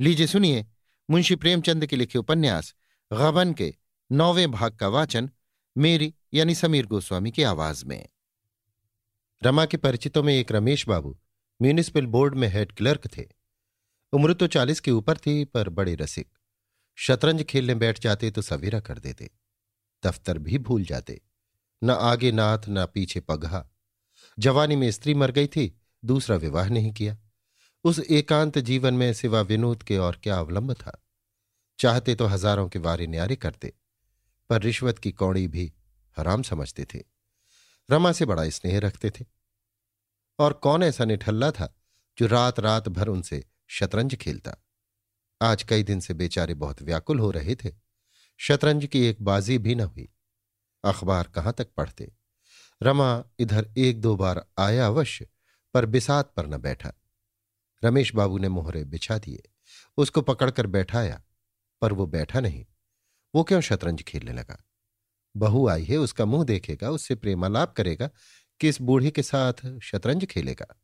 लीजिए सुनिए मुंशी प्रेमचंद के लिखे उपन्यास, गबन के नौवें भाग का वाचन, मेरी यानी समीर गोस्वामी की आवाज़ में। रमा के परिचितों में एक रमेश बाबू म्यूनिसिपल बोर्ड में हेड क्लर्क थे। उम्र तो चालीस के ऊपर थी, पर बड़े रसिक। शतरंज खेलने बैठ जाते तो सवेरा कर देते। दफ्तर भी भूल जाते। न आगे नाथ, न पीछे पगहा। जवानी में स्त्री मर गई थी, दूसरा विवाह नहीं किया। उस एकांत जीवन में सिवा विनोद के और क्या अवलंब था? चाहते तो हज़ारों के वारे न्यारे करते, पर रिश्वत की कौड़ी भी हराम समझते थे। रमा से बड़ा स्नेह रखते थे। और कौन ऐसा निठल्ला था जो रात रात भर उनसे शतरंज खेलता? आज कई दिन से बेचारे बहुत व्याकुल हो रहे थे। शतरंज की एक बाजी भी न हुई। अखबार कहाँ तक पढ़ते? रमा इधर एक दो बार आया अवश्य, पर बिसात पर न बैठा। रमेश बाबू ने मोहरे बिछा दिए। उसको पकड़कर बैठाया, पर वो बैठा नहीं। वो क्यों शतरंज खेलने लगा? बहू आई है, उसका मुँह देखेगा, उससे प्रेमालाप करेगा कि इस बूढ़े के साथ शतरंज खेलेगा?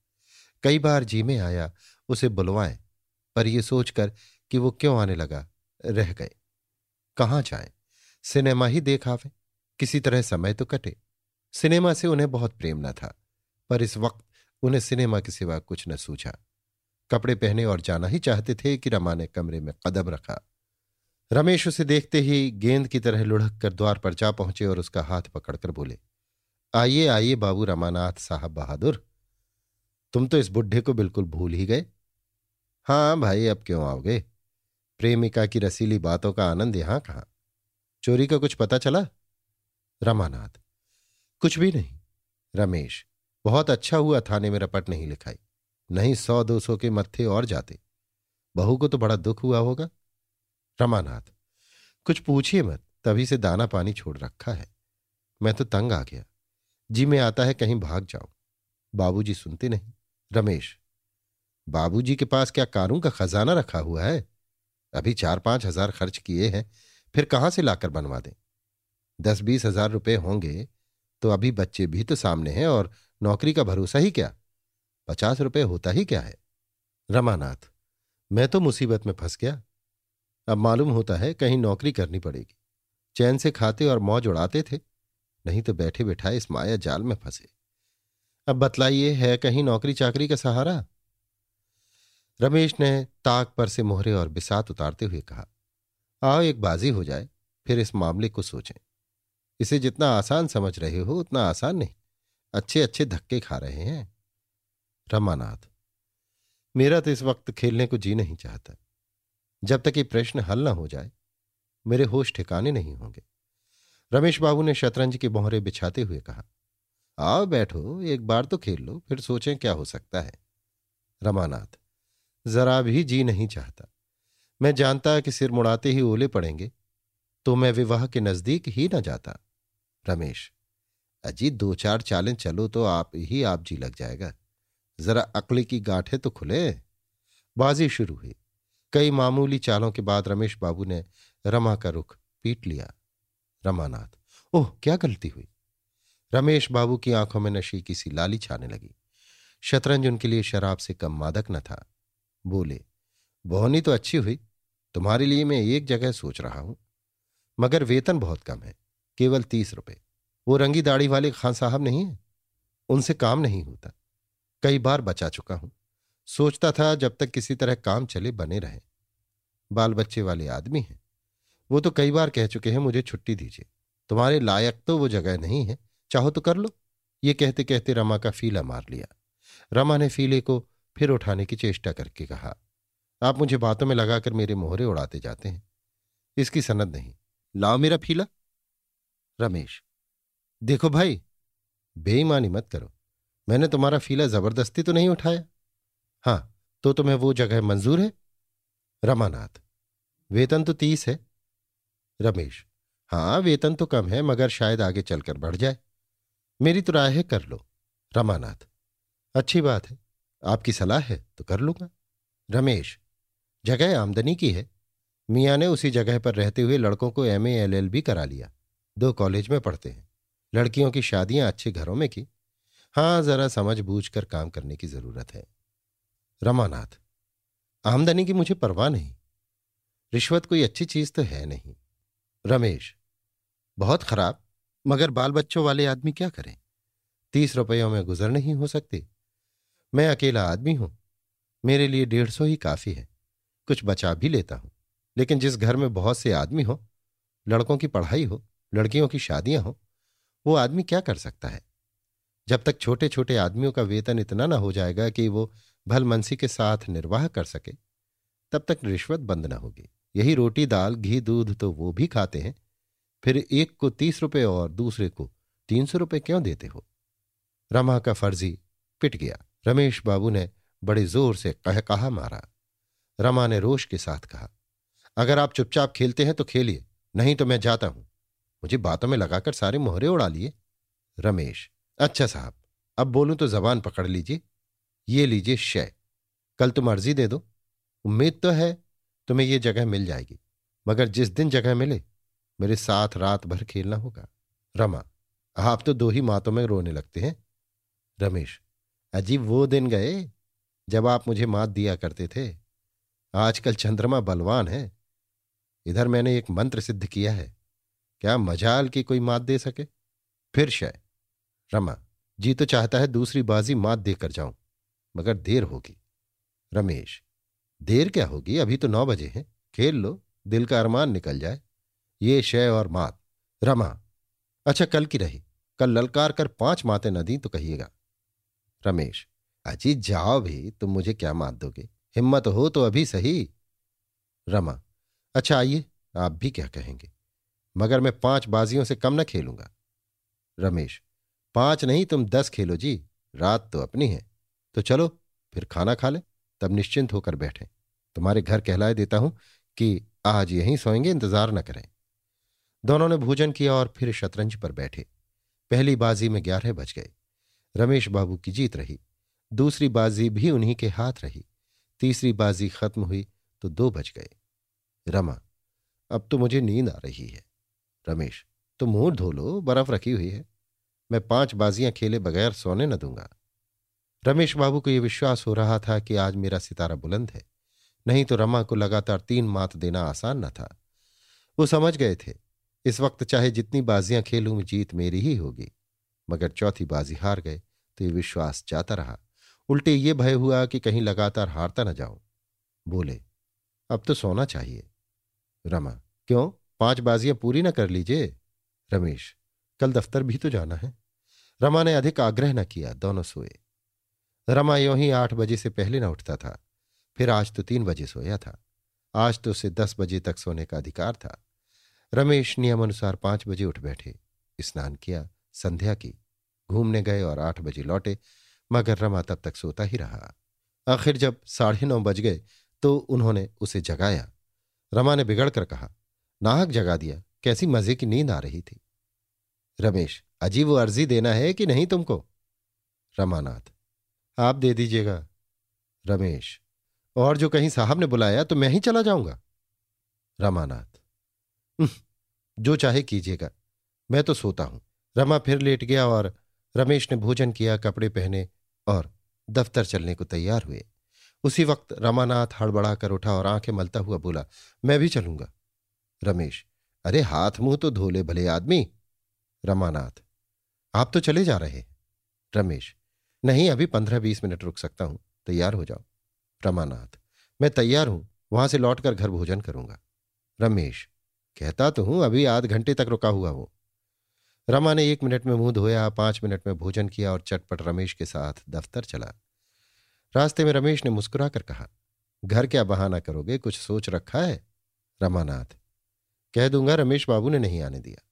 कई बार जी में आया, उसे बुलवाएँ, पर यह सोचकर कि वो क्यों आने लगा, रह गए। कहाँ जाए? सिनेमा ही देख आवे। किसी तरह समय तो कटे। सिनेमा से उन्हें बहुत प्रेम न था, पर इस वक्त उन्हें सिनेमा के सिवा कुछ न सूझा। कपड़े पहने और जाना ही चाहते थे कि रमा ने कमरे में कदम रखा। रमेश उसे देखते ही गेंद की तरह लुढ़क कर द्वार पर जा पहुँचे और उसका हाथ पकड़कर बोले, आइए आइए बाबू रमानाथ साहब बहादुर, तुम तो इस बुढ़े को बिल्कुल भूल ही गए। हाँ भाई, अब क्यों आओगे? प्रेमिका की रसीली बातों का आनंद यहाँ कहा? चोरी का कुछ पता चला? रमानाथ, कुछ भी नहीं। रमेश, बहुत अच्छा हुआ थाने में रपट नहीं लिखाई। नहीं सौ दो सौ के मत्थे और जाते। बहू को तो बड़ा दुख हुआ होगा। रमानाथ, कुछ पूछिए मत, तभी से दाना पानी छोड़ रखा है। मैं तो तंग आ गया। जी में आता है कहीं भाग जाऊँ बाबूजी सुनते नहीं। रमेश, बाबूजी के पास क्या कानून का खजाना रखा हुआ है? अभी चार पाँच हज़ार खर्च किए हैं, फिर कहाँ से लाकर बनवा दें? दस बीस हज़ार रुपए होंगे तो अभी बच्चे भी तो सामने हैं और नौकरी का भरोसा ही क्या? पचास रुपए होता ही क्या है? रमानाथ, मैं तो मुसीबत में फंस गया। अब मालूम होता है कहीं नौकरी करनी पड़ेगी। चैन से खाते और मौज उड़ाते थे, नहीं तो बैठे बैठाए इस माया जाल में फंसे। अब बतलाइए, है कहीं नौकरी चाकरी का सहारा? रमेश ने ताक पर से मोहरे और बिसात उतारते हुए कहा, आओ एक बाजी हो जाए, फिर इस मामले को सोचें। इसे जितना आसान समझ रहे हो, उतना आसान नहीं। अच्छे अच्छे धक्के खा रहे हैं। रमानाथ। मेरा तो इस वक्त खेलने को जी नहीं चाहता। जब तक ये प्रश्न हल ना हो जाए, मेरे होश ठिकाने नहीं होंगे। रमेश बाबू ने शतरंज के बोहरे बिछाते हुए कहा, आओ बैठो, एक बार तो खेल लो, फिर सोचें क्या हो सकता है। रमानाथ, जरा भी जी नहीं चाहता। मैं जानता कि सिर मुड़ाते ही ओले पड़ेंगे तो मैं विवाह के नज़दीक ही न जाता। रमेश अजी दो चार चालें चलो तो आप ही, आप जी लग जाएगा। जरा अकली की गांठें तो खुले। बाजी शुरू हुई। कई मामूली चालों के बाद रमेश बाबू ने रमा का रुख पीट लिया। रमानाथ, ओह, क्या गलती हुई? रमेश बाबू की आँखों में नशी की सी लाली छाने लगी। शतरंज उनके लिए शराब से कम मादक न था। बोले, बोहनी तो अच्छी हुई। तुम्हारे लिए मैं एक जगह सोच रहा हूँ। मगर वेतन बहुत कम है, केवल तीस रुपए। वो रंगी दाढ़ी वाले खान साहब नहीं है। उनसे काम नहीं होता। कई बार बचा चुका हूँ। सोचता था जब तक किसी तरह काम चले बने रहे। बाल बच्चे वाले आदमी हैं। वो तो कई बार कह चुके हैं, मुझे छुट्टी दीजिए। तुम्हारे लायक तो वो जगह नहीं है। चाहो तो कर लो। ये कहते कहते रमा का फीला मार लिया। रमा ने फीले को फिर उठाने की चेष्टा करके कहा, आप मुझे बातों में लगाकर मेरे मोहरे उड़ाते जाते हैं। इसकी सनद नहीं। लाओ मेरा फीला। रमेश, देखो भाई, बेईमानी मत करो। मैंने तुम्हारा फीला ज़बरदस्ती तो नहीं उठाया। हाँ तो तुम्हें वो जगह मंजूर है? रमानाथ। वेतन तो तीस है। रमेश। हाँ वेतन तो कम है, मगर शायद आगे चलकर बढ़ जाए। मेरी तो राय है, कर लो। रमानाथ। अच्छी बात है। आपकी सलाह है तो कर लूँगा। रमेश। जगह आमदनी की है। मियाँ ने उसी जगह पर रहते हुए लड़कों को एम एल एल बी करा लिया। दो कॉलेज में पढ़ते हैं। लड़कियों की शादियाँ अच्छे घरों में की। हाँ जरा समझ बूझ कर काम करने की ज़रूरत है। रमानाथ, आमदनी की मुझे परवाह नहीं। रिश्वत कोई अच्छी चीज़ तो है नहीं। रमेश, बहुत खराब, मगर बाल बच्चों वाले आदमी क्या करें? तीस रुपयों में गुजर नहीं हो सकती। मैं अकेला आदमी हूँ। मेरे लिए डेढ़ सौ ही काफ़ी है। कुछ बचा भी लेता हूँ। लेकिन जिस घर में बहुत से आदमी हो, लड़कों की पढ़ाई हो, लड़कियों की शादियाँ हो, वो आदमी क्या कर सकता है? जब तक छोटे छोटे आदमियों का वेतन इतना ना हो जाएगा कि वो भलमनसी के साथ निर्वाह कर सके, तब तक रिश्वत बंद ना होगी। यही रोटी, दाल, घी, दूध तो वो भी खाते हैं। फिर एक को तीस रुपए और दूसरे को तीन सौ रुपये क्यों देते हो? रमा का फर्जी पिट गया। रमेश बाबू ने बड़े ज़ोर से कह कहा मारा। रमा ने रोश के साथ कहा, अगर आप चुपचाप खेलते हैं तो खेलिए, नहीं तो मैं जाता हूँ। मुझे बातों में लगाकर सारे मोहरे उड़ा लिए। रमेश अच्छा साहब, अब बोलूँ तो जबान पकड़ लीजिए। ये लीजिए शय। कल तुम अर्जी दे दो। उम्मीद तो है तुम्हें ये जगह मिल जाएगी, मगर जिस दिन जगह मिले, मेरे साथ रात भर खेलना होगा। रमा, आप तो दो ही मातों में रोने लगते हैं। रमेश, अजीब वो दिन गए जब आप मुझे मात दिया करते थे। आजकल चंद्रमा बलवान है। इधर मैंने एक मंत्र सिद्ध किया है। क्या मजाल की कोई मात दे सके? फिर शय। रमा, जी तो चाहता है दूसरी बाजी मात देकर जाऊँ, मगर देर होगी। रमेश, देर क्या होगी? अभी तो नौ बजे हैं, खेल लो, दिल का अरमान निकल जाए। ये शय और मात। रमा अच्छा कल की रही, कल ललकार कर पाँच मातें न दी तो कहिएगा। रमेश, अजी जाओ भी, तुम मुझे क्या मात दोगे? हिम्मत हो तो अभी सही। रमा अच्छा आइए, आप भी क्या कहेंगे? मगर मैं पाँच बाजियों से कम न खेलूँगा। रमेश पाँच नहीं, तुम दस खेलो जी। रात तो अपनी है। तो चलो, फिर खाना खा ले। तब निश्चिंत होकर बैठे। तुम्हारे घर कहलाए देता हूँ कि आज यहीं सोएँगे, इंतज़ार न करें। दोनों ने भोजन किया और फिर शतरंज पर बैठे। पहली बाजी में ग्यारह बज गए। रमेश बाबू की जीत रही। दूसरी बाजी भी उन्हीं के हाथ रही। तीसरी बाजी खत्म हुई तो दो बज गए। रमा, अब तो मुझे नींद आ रही है। रमेश तो मुँह धो लो, बर्फ़ रखी हुई है। मैं पाँच बाजियाँ खेले बगैर सोने न दूँगा। रमेश बाबू को यह विश्वास हो रहा था कि आज मेरा सितारा बुलंद है। नहीं तो रमा को लगातार तीन मात देना आसान न था। वो समझ गए थे, इस वक्त चाहे जितनी बाजियाँ खेलूं, जीत मेरी ही होगी। मगर चौथी बाजी हार गए तो ये विश्वास जाता रहा। उल्टे ये भय हुआ कि कहीं लगातार हारता न जाऊँ। बोले, अब तो सोना चाहिए। रमा, क्यों? पाँच बाजियाँ पूरी ना कर लीजिए। रमेश, कल दफ्तर भी तो जाना है। रमा ने अधिक आग्रह न किया, दोनों सोए। रमा यो ही आठ बजे से पहले न उठता था, फिर आज तो तीन बजे सोया था। आज तो उसे दस बजे तक सोने का अधिकार था। रमेश नियमानुसार पाँच बजे उठ बैठे, स्नान किया, संध्या की। घूमने गए और आठ बजे लौटे, मगर रमा तब तक सोता ही रहा। आखिर जब साढ़े नौ बज गए तो उन्होंने उसे जगाया। रमा ने बिगड़ कर कहा, नाहक जगा दिया, कैसी मज़े की नींद आ रही थी। रमेश अजी वो अर्जी देना है कि नहीं तुमको? रमानाथ। आप दे दीजिएगा। रमेश। और जो कहीं साहब ने बुलाया तो मैं ही चला जाऊँगा। रमानाथ। जो चाहे कीजिएगा। मैं तो सोता हूँ। रमा फिर लेट गया और रमेश ने भोजन किया, कपड़े पहने और दफ्तर चलने को तैयार हुए। उसी वक्त रमानाथ हड़बड़ा कर उठा और आँखें मलता हुआ बोला, मैं भी चलूँगा। रमेश, अरे हाथ मुँह तो धोले, भले आदमी। रमानाथ आप तो चले जा रहे हैं रमेश। नहीं, अभी पंद्रह बीस मिनट रुक सकता हूँ। तैयार हो जाओ। रमानाथ, मैं तैयार हूँ। वहाँ से लौटकर घर भोजन करूँगा। रमेश, कहता तो हूँ, अभी आध घंटे तक रुका हुआ वो। रमा ने एक मिनट में मुँह धोया, पाँच मिनट में भोजन किया और चटपट रमेश के साथ दफ्तर चला। रास्ते में रमेश ने मुस्कुरा कर कहा, घर क्या बहाना करोगे? कुछ सोच रखा है? रमानाथ, कह दूँगा, रमेश बाबू ने नहीं आने दिया।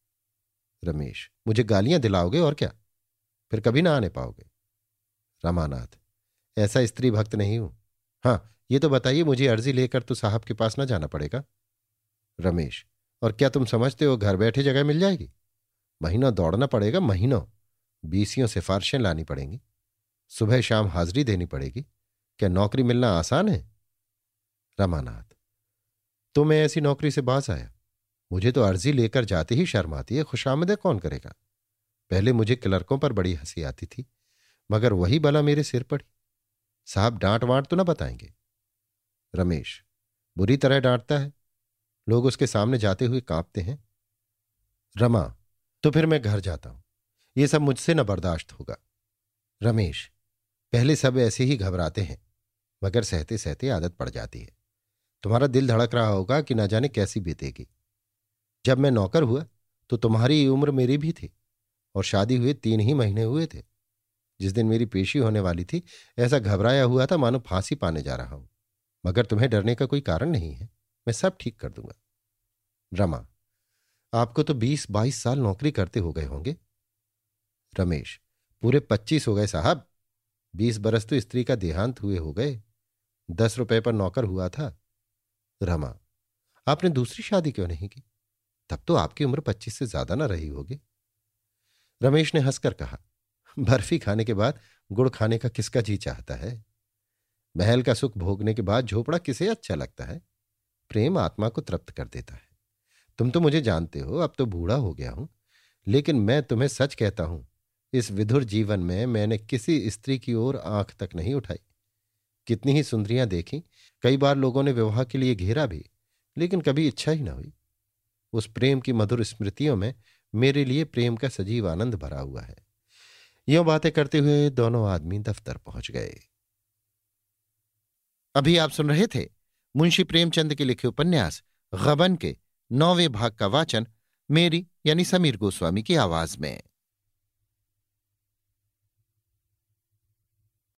रमेश, मुझे गालियाँ दिलाओगे और क्या? फिर कभी ना आने पाओगे। रमानाथ, ऐसा स्त्री भक्त नहीं हूँ। हाँ ये तो बताइए, मुझे अर्जी लेकर तो साहब के पास ना जाना पड़ेगा। रमेश, और क्या तुम समझते हो घर बैठे जगह मिल जाएगी? महीनों दौड़ना पड़ेगा, महीनों। बीसियों सिफारिशें लानी पड़ेंगी। सुबह शाम हाजिरी देनी पड़ेगी। क्या नौकरी मिलना आसान है? रमानाथ तो मैं ऐसी नौकरी से बाज आया। मुझे तो अर्जी लेकर जाते ही शर्म आती है, खुशामदे कौन करेगा? पहले मुझे क्लर्कों पर बड़ी हँसी आती थी, मगर वही बला मेरे सिर पड़ी साहब डांट वांट तो ना बताएँगे। रमेश, बुरी तरह डांटता है। लोग उसके सामने जाते हुए कांपते हैं। रमा तो फिर मैं घर जाता हूँ। ये सब मुझसे न बर्दाश्त होगा। रमेश, पहले सब ऐसे ही घबराते हैं, मगर सहते सहते आदत पड़ जाती है। तुम्हारा दिल धड़क रहा होगा कि ना जाने कैसी बीतेगी। जब मैं नौकर हुआ तो तुम्हारी उम्र मेरी भी थी और शादी हुए तीन ही महीने हुए थे। जिस दिन मेरी पेशी होने वाली थी, ऐसा घबराया हुआ था मानो फांसी पाने जा रहा हूँ। मगर तुम्हें डरने का कोई कारण नहीं है, मैं सब ठीक कर दूँगा। रमा, आपको तो बीस बाईस साल नौकरी करते हो गए होंगे। रमेश, पूरे पच्चीस हो गए साहब। बीस बरस तो स्त्री का देहांत हुए हो गए। दस रुपए पर नौकर हुआ था। रमा, आपने दूसरी शादी क्यों नहीं की? तब तो आपकी उम्र पच्चीस से ज़्यादा ना रही होगी। रमेश ने हंसकर कहा, बर्फ़ी खाने के बाद गुड़ खाने का किसका जी चाहता है? महल का सुख भोगने के बाद झोपड़ा किसे अच्छा लगता है? प्रेम आत्मा को तृप्त कर देता है। तुम तो मुझे जानते हो, अब तो बूढ़ा हो गया हूँ। लेकिन मैं तुम्हें सच कहता हूँ, इस विधुर जीवन में मैंने किसी स्त्री की ओर आँख तक नहीं उठाई। कितनी ही सुंदरियाँ देखी, कई बार लोगों ने विवाह के लिए घेरा भी, लेकिन कभी इच्छा ही ना हुई। उस प्रेम की मधुर स्मृतियों में मेरे लिए प्रेम का सजीव आनंद भरा हुआ है। यो बातें करते हुए दोनों आदमी दफ्तर पहुँच गए। अभी आप सुन रहे थे मुंशी प्रेमचंद के लिखे उपन्यास, गबन के नौवे भाग का वाचन मेरी यानी समीर गोस्वामी की आवाज़ में।